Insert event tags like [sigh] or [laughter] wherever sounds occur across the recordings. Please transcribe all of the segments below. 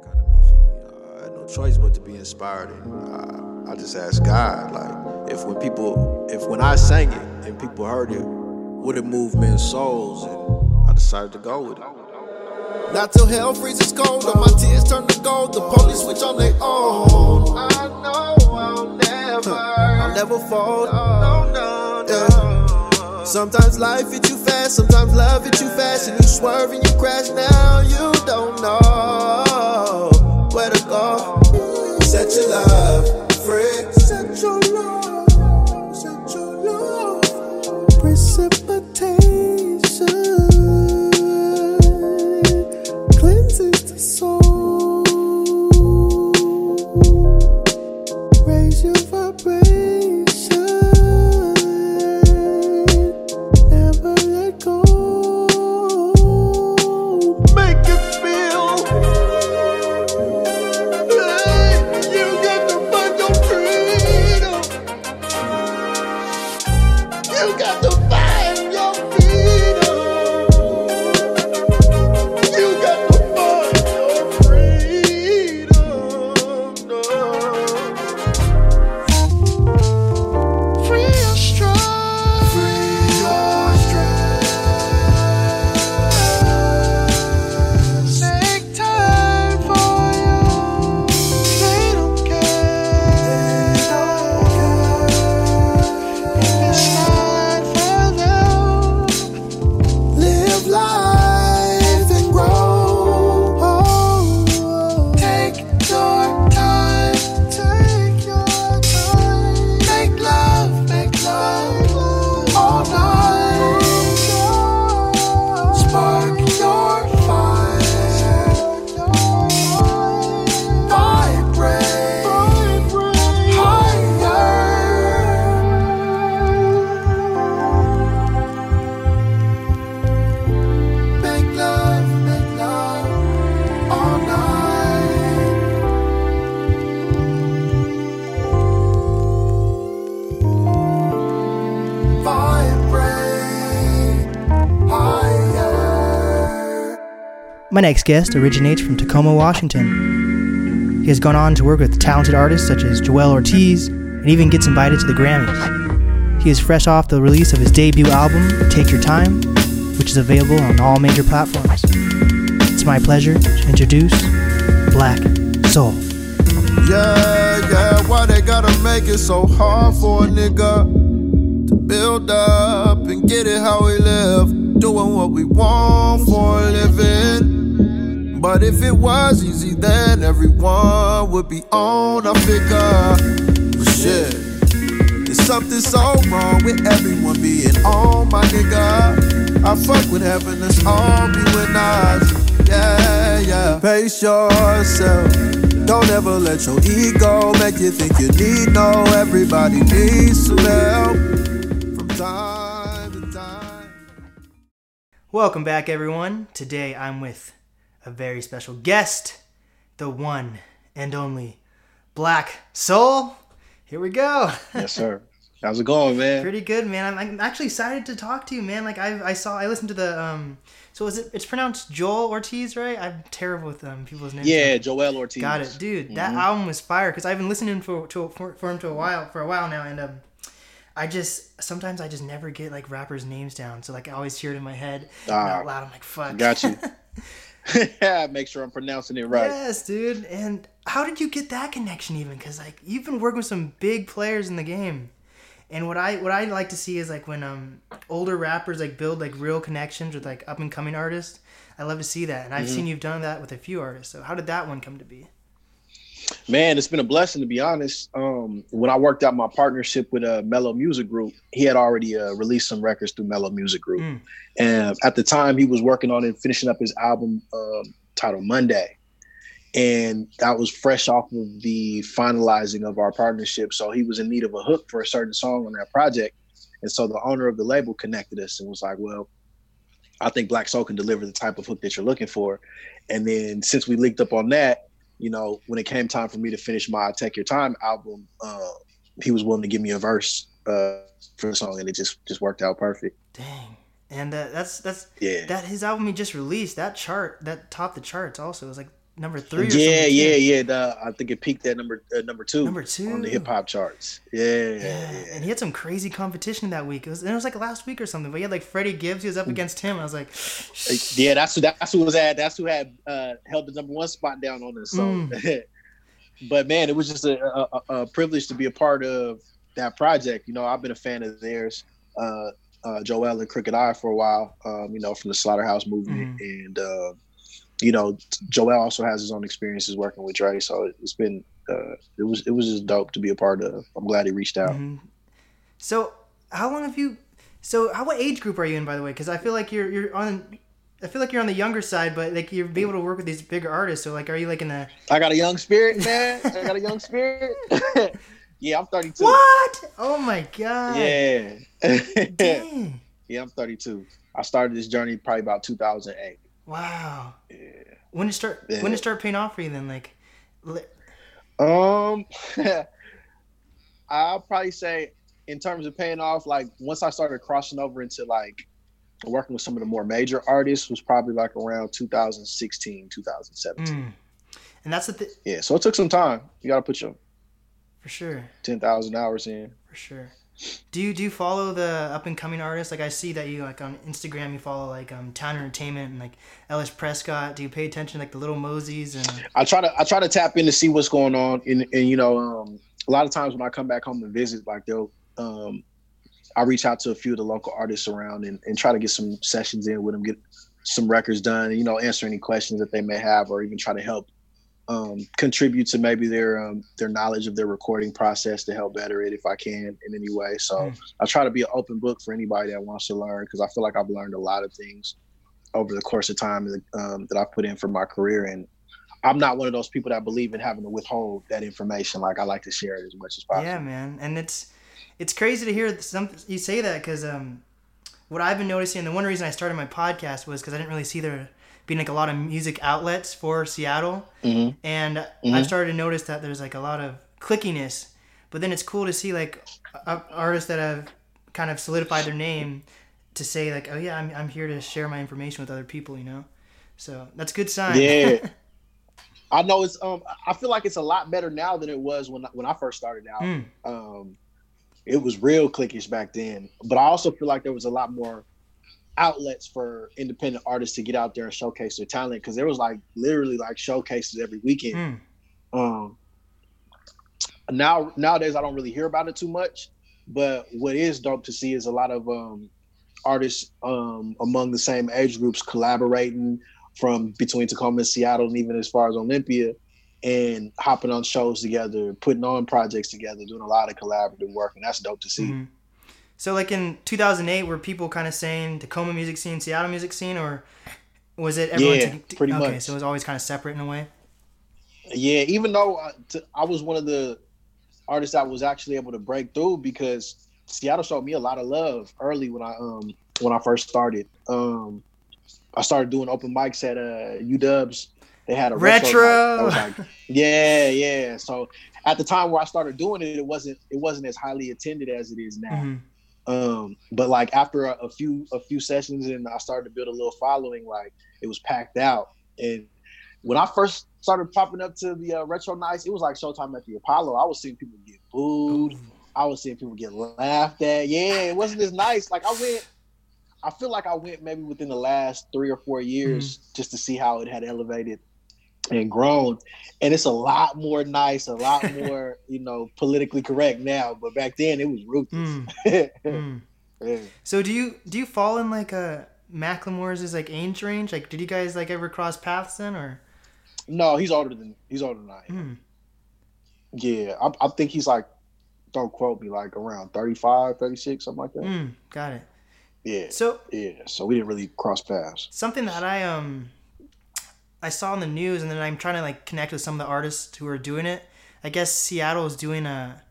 that kind of music. You know, I had no choice but to be inspired, and I, I just asked God, like, if when people, if when I sang it and people heard it, would it move men's souls? And I decided to go with it. Not till hell freezes cold, or my tears turn to gold. The police switch on their own. I know I'll never, I'll never fall. No, no, no. Yeah. Sometimes life hits you fast, sometimes love hits you fast, and you swerve and you crash. Now you don't know where to go. Set your love free. Set your love, My next guest originates from Tacoma, Washington. He has gone on to work with talented artists such as Joel Ortiz and even gets invited to the Grammys. He is fresh off the release of his debut album, Take Your Time, which is available on all major platforms. It's my pleasure to introduce Blakk Soul. Yeah, yeah, why they gotta make it so hard for a nigga to build up and get it how we live? Doing what we want for a living. But if it was easy, then everyone would be on a figure. But shit, there's something so wrong with everyone being on my nigga. I fuck with heaven, let's all be winners. Yeah, yeah. Pace yourself. Don't ever let your ego make you think you need no. Everybody needs some help from time to time. Welcome back, everyone. Today I'm with a very special guest, the one and only Blakk Soul. Here we go. [laughs] Yes, sir. How's it going, man? Pretty good, man. I'm, I'm actually excited to talk to you, man. Like I, I saw, I listened to the um. So is it? It's pronounced Joel Ortiz, right? I'm terrible with um people's names. Yeah, Joel Ortiz. Got it, dude. That album was fire because I've been listening for to for, for him to a while for a while now, and um, I just sometimes I just never get like rappers' names down, so like I always hear it in my head Ah, out loud. I'm like, fuck. got you. [laughs] [laughs] Yeah, make sure I'm pronouncing it right. Yes, dude. And how did you get that connection even? Because like you've been working with some big players in the game. And what I what I like to see is like when um older rappers like build like real connections with like up and coming artists. I love to see that, and I've Mm-hmm. seen you've done that with a few artists. So how did that one come to be? Man, it's been a blessing to be honest. Um, when I worked out my partnership with a Mello Music Group, he had already uh, released some records through Mello Music Group, Mm. and at the time he was working on it, finishing up his album um, titled Monday, and that was fresh off of the finalizing of our partnership. So he was in need of a hook for a certain song on that project, and so the owner of the label connected us and was like, "Well, I think Blakk Soul can deliver the type of hook that you're looking for." And then since we linked up on that, you know, when it came time for me to finish my Take Your Time album, uh, he was willing to give me a verse uh, for the song, and it just just worked out perfect. Dang. And uh, that's that's Yeah. that his album he just released that chart that topped the charts also it was like number three. Yeah, yeah, yeah. The, I think it peaked at number uh, number two. Number two. on the hip hop charts. Yeah, Yeah, yeah. and he had some crazy competition that week. It was, and it was like last week or something. But he had like Freddie Gibbs. He was up Mm. against him. I was like, Yeah, that's who that's who was at. That's who had uh, held the number one spot down on us. So, Mm. [laughs] but man, it was just a, a, a- privilege to be a part of that project. You know, I've been a fan of theirs, uh, uh, Joel and Crooked I for a while. Um, you know, from the Slaughterhouse movement, Mm-hmm. and uh, you know, Joel also has his own experiences working with Dre. So it's been uh, it was it was just dope to be a part of. I'm glad he reached out. Mhm. So, how long have you? So, how what age group are you in, by the way? Because I feel like you're you're on. I feel like you're on the younger side, but like you're be able to work with these bigger artists. So, like, are you like in the I got a young spirit, man. [laughs] I got a young spirit. [laughs] yeah, I'm 32. what? Oh my god! Yeah. Dang. [laughs] yeah, I'm 32. I started this journey probably about 2008. Wow. Yeah. When did it start? Yeah. When did it start paying off for you? Then, like, li- Um, [laughs] I'll probably say in terms of paying off, like once I started crossing over into like working with some of the more major artists was probably like around 2016, 2017. mm. and that's the th- Yeah, so it took some time. You got to put your for sure. 10,000 hours in. For sure. Do you do you follow the up and coming artists? Like I see that you like on Instagram you follow like um Town Entertainment and like Ellis Prescott. Do you pay attention to, like the Little Moseys and I try to I try to tap in to see what's going on, and and you know, um, a lot of times when I come back home and visit, like they'll, um, I reach out to a few of the local artists around and, and try to get some sessions in with them, get some records done, you know, answer any questions that they may have, or even try to help um, contribute to maybe their um, their knowledge of their recording process to help better it if I can in any way. So Mm. I try to be an open book for anybody that wants to learn because I feel like I've learned a lot of things over the course of time that, um, that I've put in for my career and I'm not one of those people that believe in having to withhold that information. Like I like to share it as much as possible. Yeah, man. And it's it's crazy to hear some you say that because um, what I've been noticing, and the one reason I started my podcast was because I didn't really see there being like a lot of music outlets for Seattle, Mhm. and Mhm. I've started to notice that there's like a lot of clickiness. But then it's cool to see like artists that have kind of solidified their name to say like, oh yeah, I'm I'm here to share my information with other people, you know. So that's a good sign. Yeah. [laughs] I know it's um I feel like it's a lot better now than it was when I- when I first started out. Mm. Um it was real clickish back then. But I also feel like there was a lot more outlets for independent artists to get out there and showcase their talent because there was like literally like showcases every weekend. Mm. Um, now nowadays I don't really hear about it too much, but what is dope to see is a lot of um, artists um, among the same age groups collaborating from between Tacoma and Seattle, and even as far as Olympia, and hopping on shows together, putting on projects together, doing a lot of collaborative work, and that's dope to see. Mhm. So like in 2008, were people kind of saying Tacoma music scene, Seattle music scene, or was it everyone? Yeah, to- pretty okay, much. so it was always kind of separate in a way. Yeah, even though I, t- I was one of the artists that was actually able to break through because Seattle showed me a lot of love early when I um when I first started. Um, I started doing open mics at uh UW's. They had a retro. Retro! I like, yeah, yeah. So at the time where I started doing it, it wasn't it wasn't as highly attended as it is now. Mhm. Um, but like after a, a few a few sessions and I started to build a little following, like it was packed out. And when I first started popping up to the uh, retro nights, it was like Showtime at the Apollo. I was seeing people get booed. I was seeing people get laughed at. Yeah, it wasn't as nice. Like I went, I feel like I went maybe within the last three or four years just to see how it had elevated and grown. And it's a lot more nice, a lot [laughs] more, you know, politically correct now. But back then it was ruthless. Mm, [laughs] mm. Yeah. So do you do you fall in like a Macklemore's like age range? Like, did you guys like ever cross paths then, or? No, he's older than he's older than I am. Mm. Yeah, I, I think he's like, don't quote me, like around 35, 36, something like that. Mm, got it. Yeah, So yeah. So we didn't really cross paths. something that I um I saw in the news, and then I'm trying to like connect with some of the artists who are doing it. I guess Seattle is doing a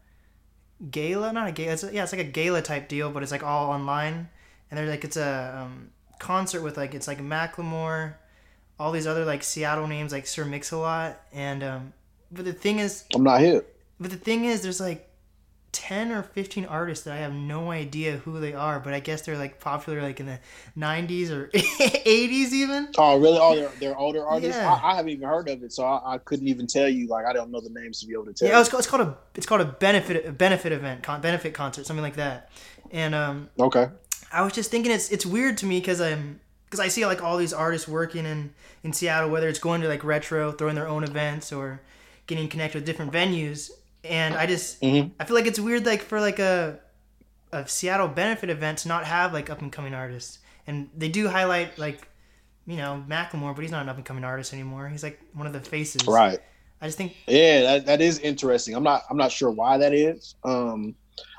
gala, not a gala. It's a, yeah, it's like a gala type deal, but it's like all online, and they're like it's a um, concert with like it's like Macklemore, all these other like Seattle names like Sir Mix a Lot, and um, but the thing is, I'm not here. but the thing is, there's like 10 or 15 artists that I have no idea who they are, but I guess they're like popular like in the 90s or [laughs] 80s even. Oh, really? Oh, they're, they're older artists? Yeah. I, I haven't even heard of it, so I, I couldn't even tell you. Like, I don't know the names to be able to tell Yeah, you. it's called, it's called a it's called a benefit a benefit event, con, benefit concert, something like that. And um, Okay. I was just thinking it's it's weird to me because I'm because I see like all these artists working in in Seattle, whether it's going to like retro, throwing their own events, or getting connected with different venues, and I just Mhm. I feel like it's weird like for like a a Seattle benefit event to not have like up and coming artists, and they do highlight like you know Macklemore, but he's not an up and coming artist anymore. He's like one of the faces. Right. I just think Yeah, that, that is interesting. I'm not I'm not sure why that is. Um,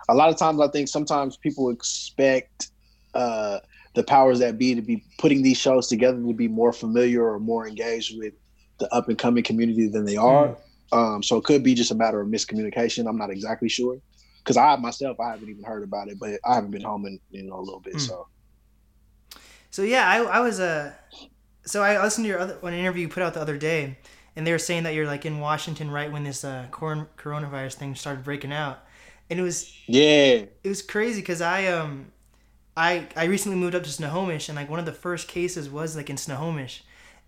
a lot of times I think sometimes people expect uh, the powers that be to be putting these shows together to be more familiar or more engaged with the up and coming community than they are. Um, so it could be just a matter of miscommunication. I'm not exactly sure because I myself I haven't even heard about it, but I haven't been home in you know a little bit. Mm. So So yeah, I, I was uh, so I listened to your other one interview you put out the other day, and they were saying that you're like in Washington right when this uh coron- coronavirus thing started breaking out, and it was yeah, it was crazy because I um, I I recently moved up to Snohomish, and like one of the first cases was like in Snohomish,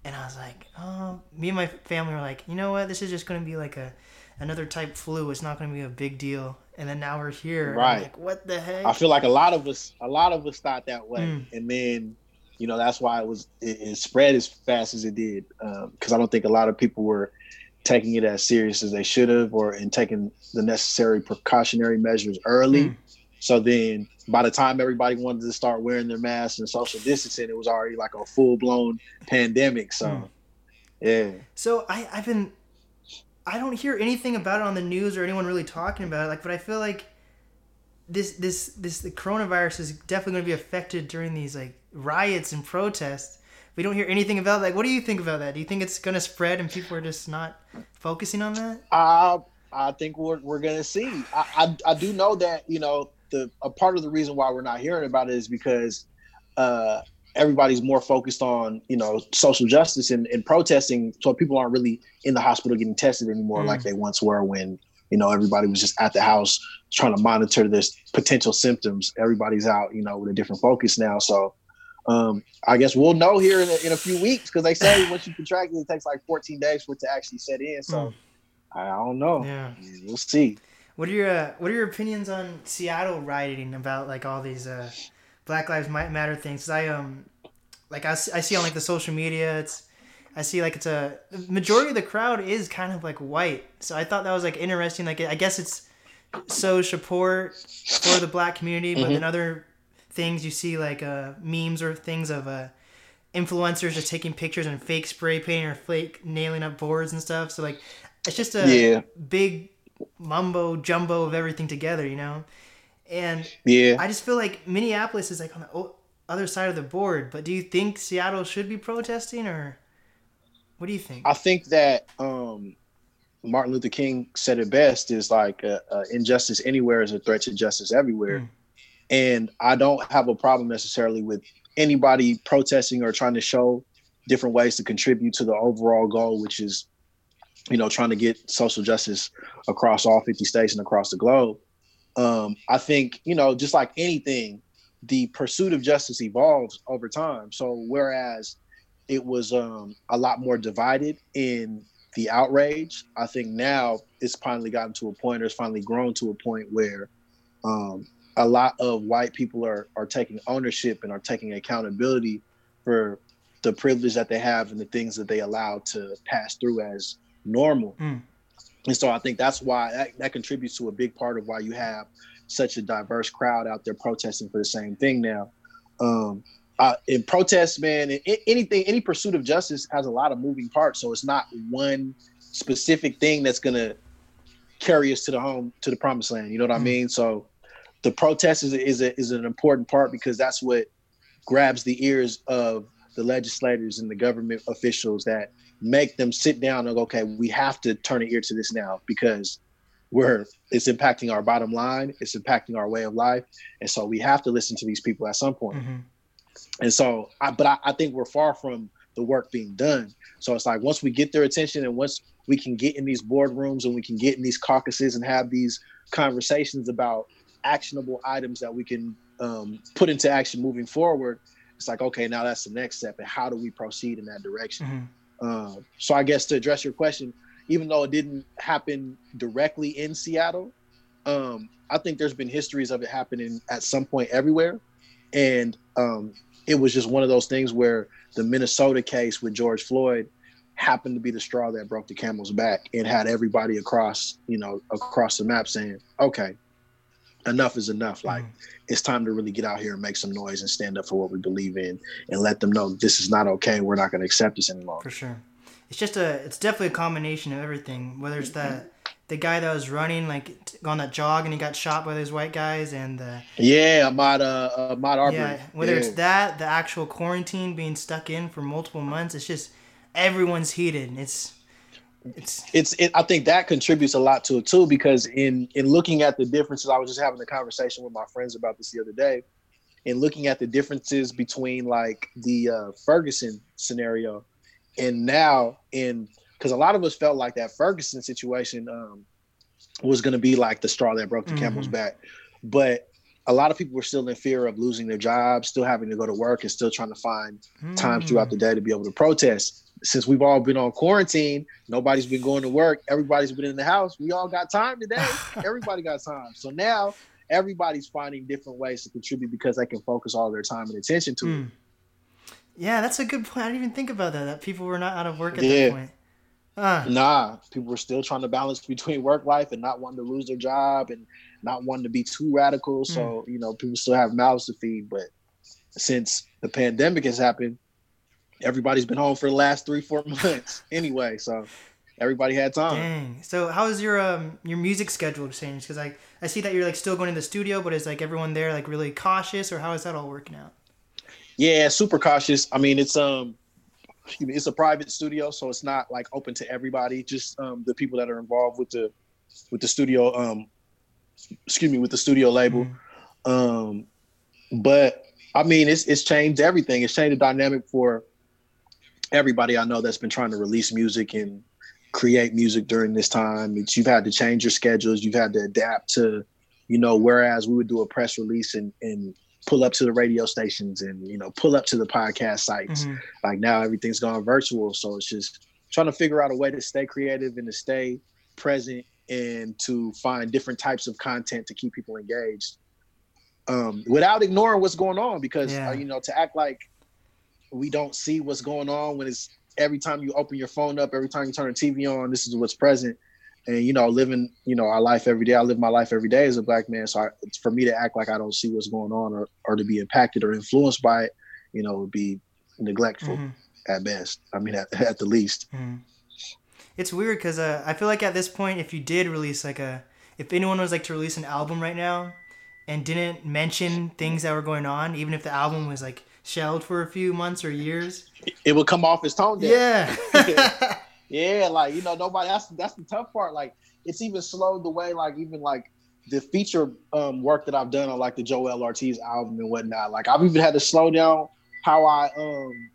and I was like, oh, me and my family were like, you know what, this is just gonna be like a another type flu. It's not gonna be a big deal. And then now we're here. Right. like, what the heck? I feel like a lot of us, a lot of us thought that way, Mm. and then, you know, that's why it was it, it spread as fast as it did. Because I don't think a lot of people were taking it as serious as they should have, or and taking the necessary precautionary measures early. Mm. So then, by the time everybody wanted to start wearing their masks and social distancing, it was already like a full blown pandemic. So, Mm. yeah, So I, I've been, I don't hear anything about it on the news or anyone really talking about it. Like, but I feel like this, this, this, the coronavirus is definitely going to be affected during these like riots and protests. We don't hear anything about like. What do you think about that? Do you think it's going to spread and people are just not focusing on that? I I think we're we're gonna see. I, I I do know that you know the a part of the reason why we're not hearing about it is because uh, everybody's more focused on you know social justice and, and protesting, so people aren't really in the hospital getting tested anymore Mm. like they once were when you know everybody was just at the house trying to monitor this potential symptoms. Everybody's out, you know, with a different focus now. So. Um, I guess we'll know here in a, in a few weeks because they say once you contract it, it takes like 14 days for it to actually set in. So Mm. I don't know. Yeah. We'll see. What are your uh, What are your opinions on Seattle rioting about like all these uh, Black Lives Matter things? 'Cause I um like I, I see on like the social media it's I see like it's a majority of the crowd is kind of like white. So I thought that was like interesting. Like I guess it's so support for the black community, but Mhm. then other things you see like uh, memes or things of uh, influencers just taking pictures and fake spray painting or fake nailing up boards and stuff. So like it's just a Yeah. big mumbo jumbo of everything together, you know. And Yeah. I just feel like Minneapolis is like on the other side of the board. But do you think Seattle should be protesting, or what do you think? I think that um, Martin Luther King said it best is like uh, uh, injustice anywhere is a threat to justice everywhere. Mm. And I don't have a problem necessarily with anybody protesting or trying to show different ways to contribute to the overall goal, which is, you know, trying to get social justice across all 50 states and across the globe. Um, I think, you know, just like anything, the pursuit of justice evolves over time. So whereas it was um, a lot more divided in the outrage, I think now it's finally gotten to a point, or it's finally grown to a point where um, a lot of white people are are taking ownership and are taking accountability for the privilege that they have and the things that they allow to pass through as normal. Mm. And so I think that's why that, that contributes to a big part of why you have such a diverse crowd out there protesting for the same thing now. Um, uh, in protests, man, in, in- anything, any pursuit of justice has a lot of moving parts. So it's not one specific thing that's gonna carry us to the home to the promised land. You know what I Mm. mean? So the protest is is a, is an important part because that's what grabs the ears of the legislators and the government officials that make them sit down and go, okay, we have to turn an ear to this now because we're it's impacting our bottom line, it's impacting our way of life, and so we have to listen to these people at some point. Mhm. And so, I, but I, I think we're far from the work being done. So it's like once we get their attention and once we can get in these boardrooms and we can get in these caucuses and have these conversations about actionable items that we can um, put into action moving forward, it's like okay, now that's the next step, and how do we proceed in that direction? Mhm. Um, so I guess to address your question, even though it didn't happen directly in Seattle, um, I think there's been histories of it happening at some point everywhere, and um, it was just one of those things where the Minnesota case with George Floyd happened to be the straw that broke the camel's back and had everybody across, you know, across the map saying, "Okay, enough is enough. Like it's time to really get out here and make some noise and stand up for what we believe in and let them know this is not okay. We're not going to accept this anymore." For sure. It's just a. It's definitely a combination of everything. Whether it's the the guy that was running like t- on that jog and he got shot by those white guys, and the Yeah, Ahmaud, uh, Ahmaud Arbery. yeah, whether it's that, the actual quarantine being stuck in for multiple months, it's just everyone's heated. It's it's it's it, I think that contributes a lot to it too because in in looking at the differences, I was just having a conversation with my friends about this the other day, and looking at the differences between like the uh, Ferguson scenario and now in because a lot of us felt like that Ferguson situation um, was going to be like the straw that broke the camel's Mhm. back, but a lot of people were still in fear of losing their jobs, still having to go to work, and still trying to find time throughout the day to be able to protest. Since we've all been on quarantine, nobody's been going to work, everybody's been in the house. We all got time today. [laughs] Everybody got time. So now everybody's finding different ways to contribute because they can focus all their time and attention to it. Mm. Yeah, that's a good point. I didn't even think about that. That people were not out of work at Yeah. that point. Ah, Nah, people were still trying to balance [laughs] between work life and not wanting to lose their job and not wanting to be too radical. So, you know, people still have mouths to feed. But since the pandemic has happened, everybody's been home for the last three, four [laughs] months anyway. So everybody had time. dang. So how is your um your music schedule changed? Because I I see that you're like still going to the studio, but is like everyone there like really cautious, or how is that all working out? Yeah, super cautious. I mean, it's um, it's a private studio, so it's not like open to everybody. Just um, the people that are involved with the with the studio. Um, excuse me, with the studio label. Um, but I mean, it's it's changed everything. It's changed the dynamic for everybody I know that's been trying to release music and create music during this time. It's you've had to change your schedules. You've had to adapt to, you know, whereas we would do a press release and and pull up to the radio stations and you know pull up to the podcast sites. Mhm. Like now everything's gone virtual, so it's just trying to figure out a way to stay creative and to stay present and to find different types of content to keep people engaged um, without ignoring what's going on because Yeah. uh, you know to act like we don't see what's going on when it's every time you open your phone up every time you turn the tv on this is what's present and you know living you know our life every day i live my life every day as a black man so I, it's for me to act like i don't see what's going on or, or to be impacted or influenced by it you know would be neglectful Mhm. at best i mean at, at the least Mhm. It's weird because uh, I feel like at this point, if you did release like a, if anyone was like to release an album right now, and didn't mention things that were going on, even if the album was like shelved for a few months or years, it would come off as tone deaf yeah, [laughs] [laughs] Yeah, like you know, nobody. That's that's the tough part. Like it's even slowed the way. Like even like the feature um, work that I've done on like the Joel Ortiz album and whatnot. Like I've even had to slow down how I um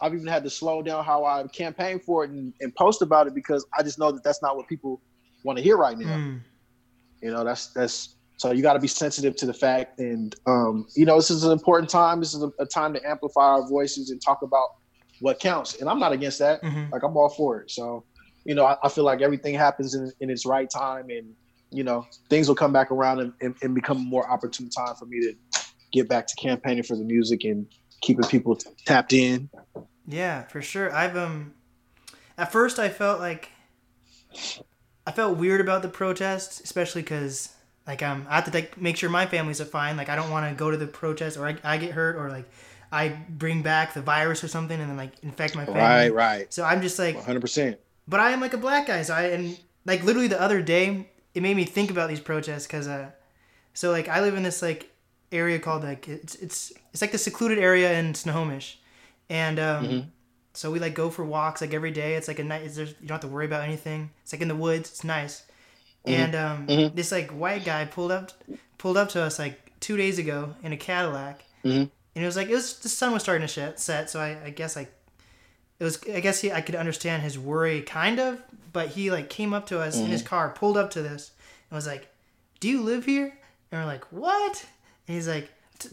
I've even had to slow down how I campaign for it and, and post about it because I just know that that's not what people want to hear right now. Mm. You know, that's that's so you got to be sensitive to the fact, and um, you know, this is an important time. This is a, a time to amplify our voices and talk about what counts. And I'm not against that. Mhm. Like I'm all for it. So, you know, I, I feel like everything happens in, in its right time, and you know, things will come back around and, and, and become a more opportune time for me to get back to campaigning for the music and keeping people t- tapped in. Yeah, for sure. I've um at first I felt like I felt weird about the protest, especially cuz like um I have to like make sure my family's fine. Like I don't want to go to the protest or I, I get hurt or like I bring back the virus or something and then like infect my family. Right, right, So I'm just like 100. percent but I am like a black guy, so I and like literally the other day, it made me think about these protests because uh, so like I live in this like area called like it's it's it's like the secluded area in Snohomish, and um, Mhm. so we like go for walks like every day. It's like a night. There's you don't have to worry about anything. It's like in the woods. It's nice, and um, Mhm. this like white guy pulled up pulled up to us like two days ago in a Cadillac, Mhm. and it was like it was the sun was starting to sh- set, so I, I guess like it was I guess he I could understand his worry kind of, but he like came up to us in his car, pulled up to this, and was like, "Do you live here?" And we're like, "What?" And he's like,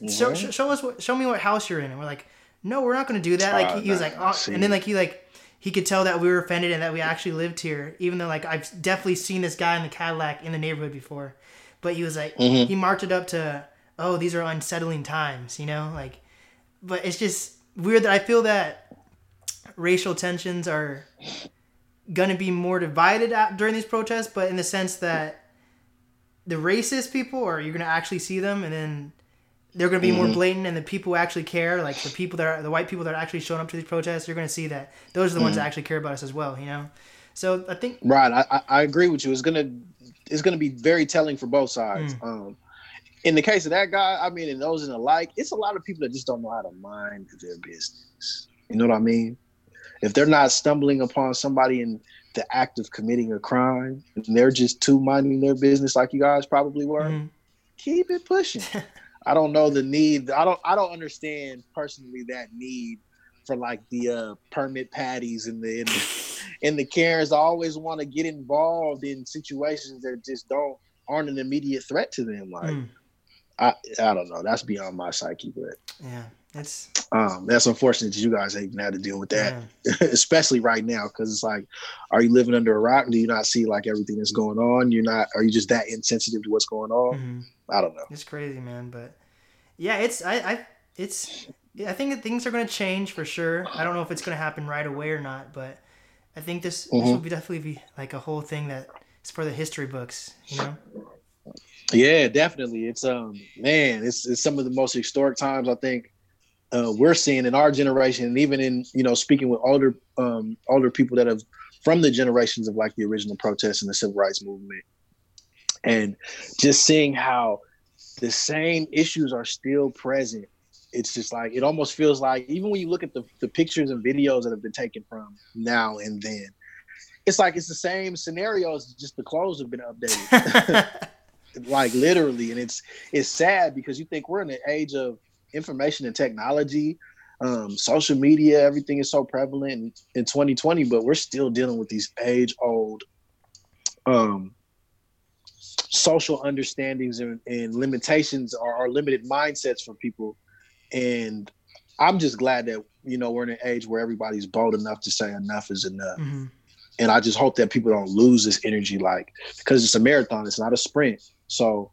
"Show, show us what, show me what house you're in." And we're like, "No, we're not gonna do that." Like he, he was like, oh, and then like he like he could tell that we were offended and that we actually lived here, even though like I've definitely seen this guy in the Cadillac in the neighborhood before. But he was like, mm-hmm. he marked it up to, oh, these are unsettling times, you know, like. But it's just weird that I feel that racial tensions are gonna be more divided at, during these protests, but in the sense that the racist people are you're gonna actually see them, and then they're gonna be more blatant, and the people who actually care, like the people that are the white people that are actually showing up to these protests, you're gonna see that those are the ones that actually care about us as well, you know. So I think Right, I, I, agree with you. It's gonna it's gonna be very telling for both sides. Mm. Um, in the case of that guy, I mean, and those in the like, it's a lot of people that just don't know how to mind their business. You know what I mean? If they're not stumbling upon somebody in the act of committing a crime, and they're just too minding their business, like you guys probably were, Mhm. keep it pushing. [laughs] I don't know the need. I don't. I don't understand personally that need for like the uh, permit patties and the and the, and the Karens. I always want to get involved in situations that just don't aren't an immediate threat to them. Like Mm. I, I don't know. That's beyond my psyche, but yeah, it's um, that's unfortunate that you guys even had to deal with that, yeah. [laughs] especially right now. Because it's like, are you living under a rock? Do you not see like everything that's going on? You're not. Are you just that insensitive to what's going on? Mhm. I don't know. It's crazy, man. But yeah, it's I, I it's I think that things are gonna change for sure. I don't know if it's gonna happen right away or not, but I think this this will be definitely be like a whole thing that is for the history books. You know? Yeah, definitely. It's um man, it's, it's some of the most historic times I think uh, we're seeing in our generation, and even in you know speaking with older um older people that have from the generations of like the original protests and the civil rights movement, and just seeing how the same issues are still present. It's just like it almost feels like even when you look at the, the pictures and videos that have been taken from now and then, it's like it's the same scenarios, just the clothes have been updated. [laughs] like literally and it's it's sad because you think we're in an age of information and technology um, social media everything is so prevalent in, in 2020 but we're still dealing with these age old um, social understandings and, and limitations or, or limited mindsets for people and i'm just glad that you know we're in an age where everybody's bold enough to say enough is enough Mhm. and I just hope that people don't lose this energy, like because it's a marathon, it's not a sprint. So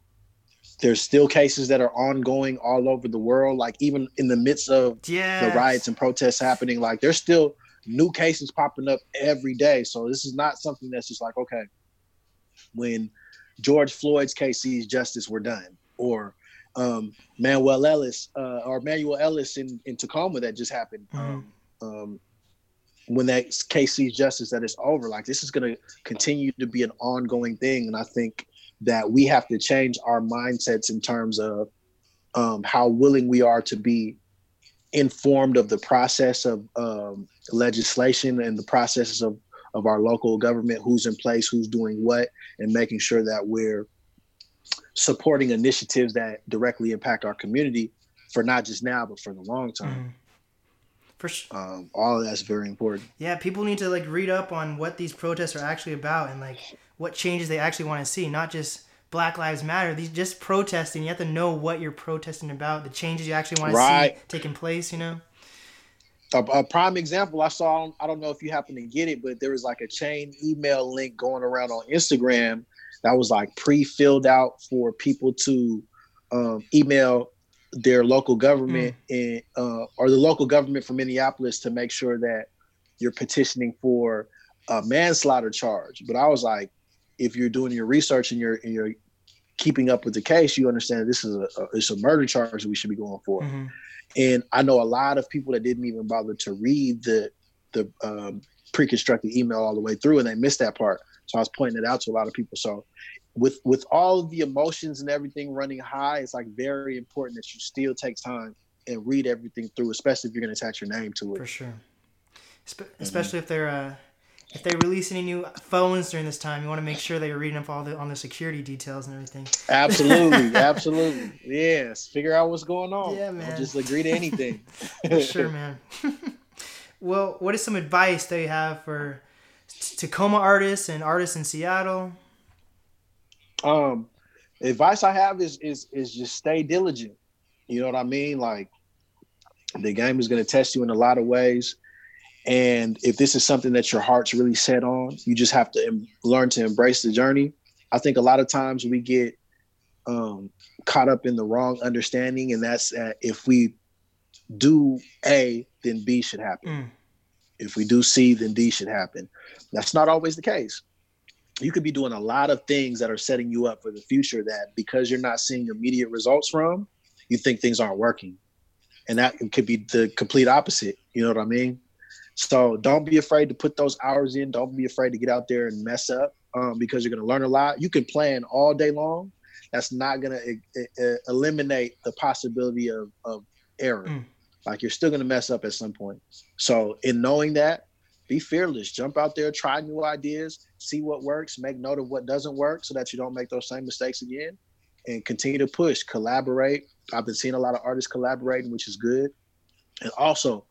there's still cases that are ongoing all over the world, like even in the midst of Yeah. the riots and protests happening, like there's still new cases popping up every day. So this is not something that's just like, okay, when George Floyd's case sees justice, we're done. Or um, Manuel Ellis uh, or Manuel Ellis in, in Tacoma that just happened. Um, um, when that case sees justice, that it's over. Like this is going to continue to be an ongoing thing, and I think that we have to change our mindsets in terms of um, how willing we are to be informed of the process of um, legislation and the processes of of our local government, who's in place, who's doing what, and making sure that we're supporting initiatives that directly impact our community for not just now, but for the long term. Mhm. For sure. Um, all of that's very important. Yeah, people need to like read up on what these protests are actually about and like what changes they actually want to see, not just Black Lives Matter. These just protesting. You have to know what you're protesting about, the changes you actually want to Right. see taking place. You know. a, a prime example I saw, I don't know if you happen to get it, but there was like a chain email link going around on Instagram that was like pre-filled out for people to um, email their local government and uh, or the local government from Minneapolis to make sure that you're petitioning for a manslaughter charge. But I was like, if you're doing your research and you're and you're keeping up with the case, you understand this is a, a it's a murder charge that we should be going for. Mhm. And I know a lot of people that didn't even bother to read the the um, pre-constructed email all the way through, and they missed that part. So I was pointing it out to a lot of people. So with with all of the emotions and everything running high, it's like very important that you still take time and read everything through, especially if you're going to attach your name to it. For sure. Espe- Especially if they're uh, if they release any new phones during this time, you want to make sure that you're reading up all the on the security details and everything. Absolutely, [laughs] absolutely. Yes, figure out what's going on. Yeah, Don't man. just agree to anything. [laughs] [laughs] For sure, man. Well, what is some advice that you have for t- Tacoma artists and artists in Seattle? Um, advice I have is is is just stay diligent. You know what I mean? Like the game is going to test you in a lot of ways. And if this is something that your heart's really set on, you just have to em- learn to embrace the journey. I think a lot of times we get um, caught up in the wrong understanding, and that's that if we do A, then B should happen. Mm. If we do C, then D should happen. That's not always the case. You could be doing a lot of things that are setting you up for the future that because you're not seeing immediate results from, you think things aren't working. And that could be the complete opposite. You know what I mean? So don't be afraid to put those hours in. Don't be afraid to get out there and mess up um, because you're going to learn a lot. You can plan all day long. That's not going to eliminate the possibility of, of error. Mm. Like you're still going to mess up at some point. So in knowing that, be fearless. Jump out there, try new ideas, see what works, make note of what doesn't work so that you don't make those same mistakes again, and continue to push, collaborate. I've been seeing a lot of artists collaborating, which is good. And also,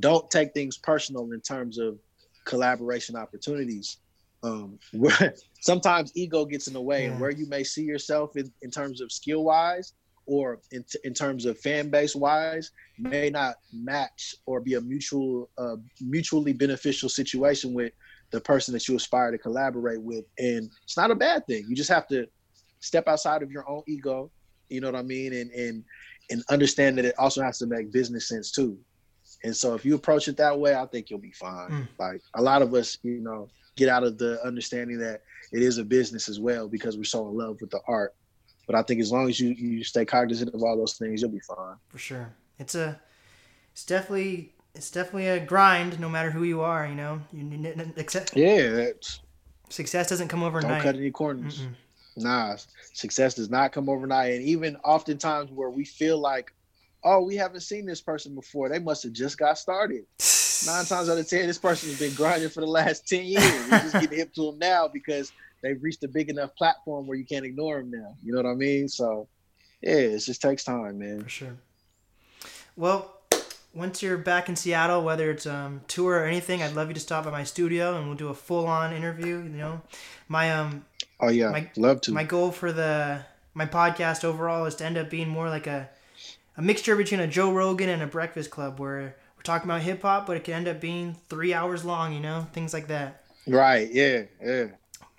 don't take things personal in terms of collaboration opportunities. Um, where [laughs] sometimes ego gets in the way, Yeah. and where you may see yourself in, in terms of skill wise or in, in terms of fan base wise may not match or be a mutual uh, mutually beneficial situation with the person that you aspire to collaborate with and it's not a bad thing you just have to step outside of your own ego you know what i mean and and and understand that it also has to make business sense too and so if you approach it that way i think you'll be fine Mm. like a lot of us you know get out of the understanding that it is a business as well because we're so in love with the art but i think as long as you you stay cognizant of all those things you'll be fine For sure, it's a, it's definitely, it's definitely a grind. No matter who you are, you know, you accept, yeah that's success doesn't come overnight. Don't cut any corners. Mm-mm. Nah, success does not come overnight. And even oftentimes where we feel like, oh, we haven't seen this person before, they must have just got started. Nine [laughs] times out of ten, this person has been grinding for the last ten years. We're just getting hip to them now because they've reached a big enough platform where you can't ignore them now. You know what I mean? So, yeah, it just takes time, man. For sure. Well, once you're back in Seattle, whether it's um tour or anything, I'd love you to stop by my studio and we'll do a full on interview. You know, my um Oh yeah, My- love to. my goal for the my podcast overall is to end up being more like a a mixture between a Joe Rogan and a Breakfast Club, where we're talking about hip hop, but it can end up being three hours long. You know, things like that. Right? Yeah, yeah.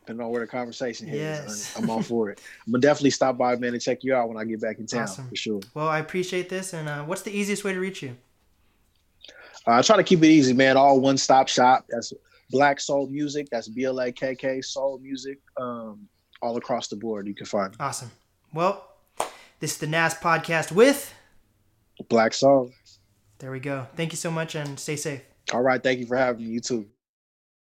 Depending on where the conversation Yes. I'm, I'm all for it. I'm gonna definitely stop by, man, and check you out when I get back in town Awesome. for sure. Well, I appreciate this. And uh, what's the easiest way to reach you? Uh, I try to keep it easy, man. All one stop shop. That's Blakk Soul Music. That's B L A K K Soul Music. Um, all across the board, you can find Awesome. Well, this is the NAS podcast with. Blakk Soul. There we go. Thank you so much and stay safe. All right, thank you for having me. You too.